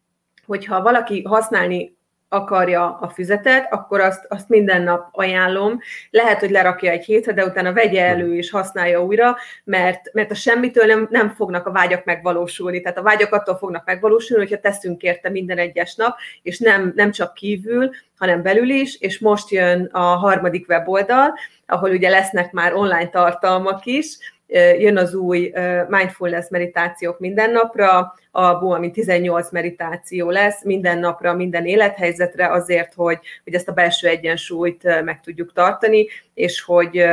hogyha valaki használni akarja a füzetet, akkor azt, azt minden nap ajánlom. Lehet, hogy lerakja egy hétre, de utána vegye elő és használja újra, mert, mert a semmitől nem, nem fognak a vágyak megvalósulni. Tehát a vágyak attól fognak megvalósulni, hogyha teszünk érte minden egyes nap, és nem, nem csak kívül, hanem belül is, és most jön a harmadik weboldal, ahol ugye lesznek már online tartalmak is, jön az új mindfulness meditációk minden napra, abból, ami 18 meditáció lesz minden napra, minden élethelyzetre azért, hogy, hogy ezt a belső egyensúlyt meg tudjuk tartani, és hogy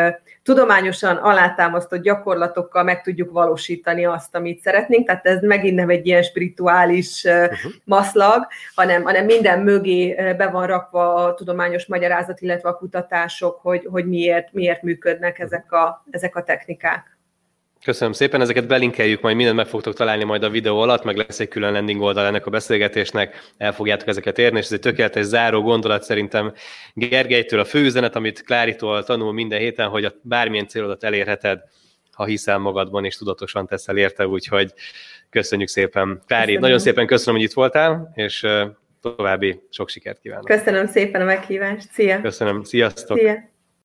tudományosan alátámasztott gyakorlatokkal meg tudjuk valósítani azt, amit szeretnénk. Tehát ez megint nem egy ilyen spirituális uh-huh. maszlag, hanem, hanem minden mögé be van rakva a tudományos magyarázat, illetve a kutatások, hogy, hogy miért, miért működnek ezek a, ezek a technikák. Köszönöm szépen, ezeket belinkeljük, majd mindent meg fogtok találni majd a videó alatt, meg lesz egy külön landing oldal ennek a beszélgetésnek, el fogjátok ezeket érni, és ez egy tökéletes záró gondolat szerintem Gergelytől a főüzenet, amit Kláritól tanul minden héten, hogy a bármilyen célodat elérheted, ha hiszel magadban, és tudatosan teszel érte, úgyhogy köszönjük szépen. Klári, köszönöm. nagyon szépen köszönöm, hogy itt voltál, és további sok sikert kívánok. Köszönöm szépen a meghívást. Szia! Köszönöm, sziasztok! Szia!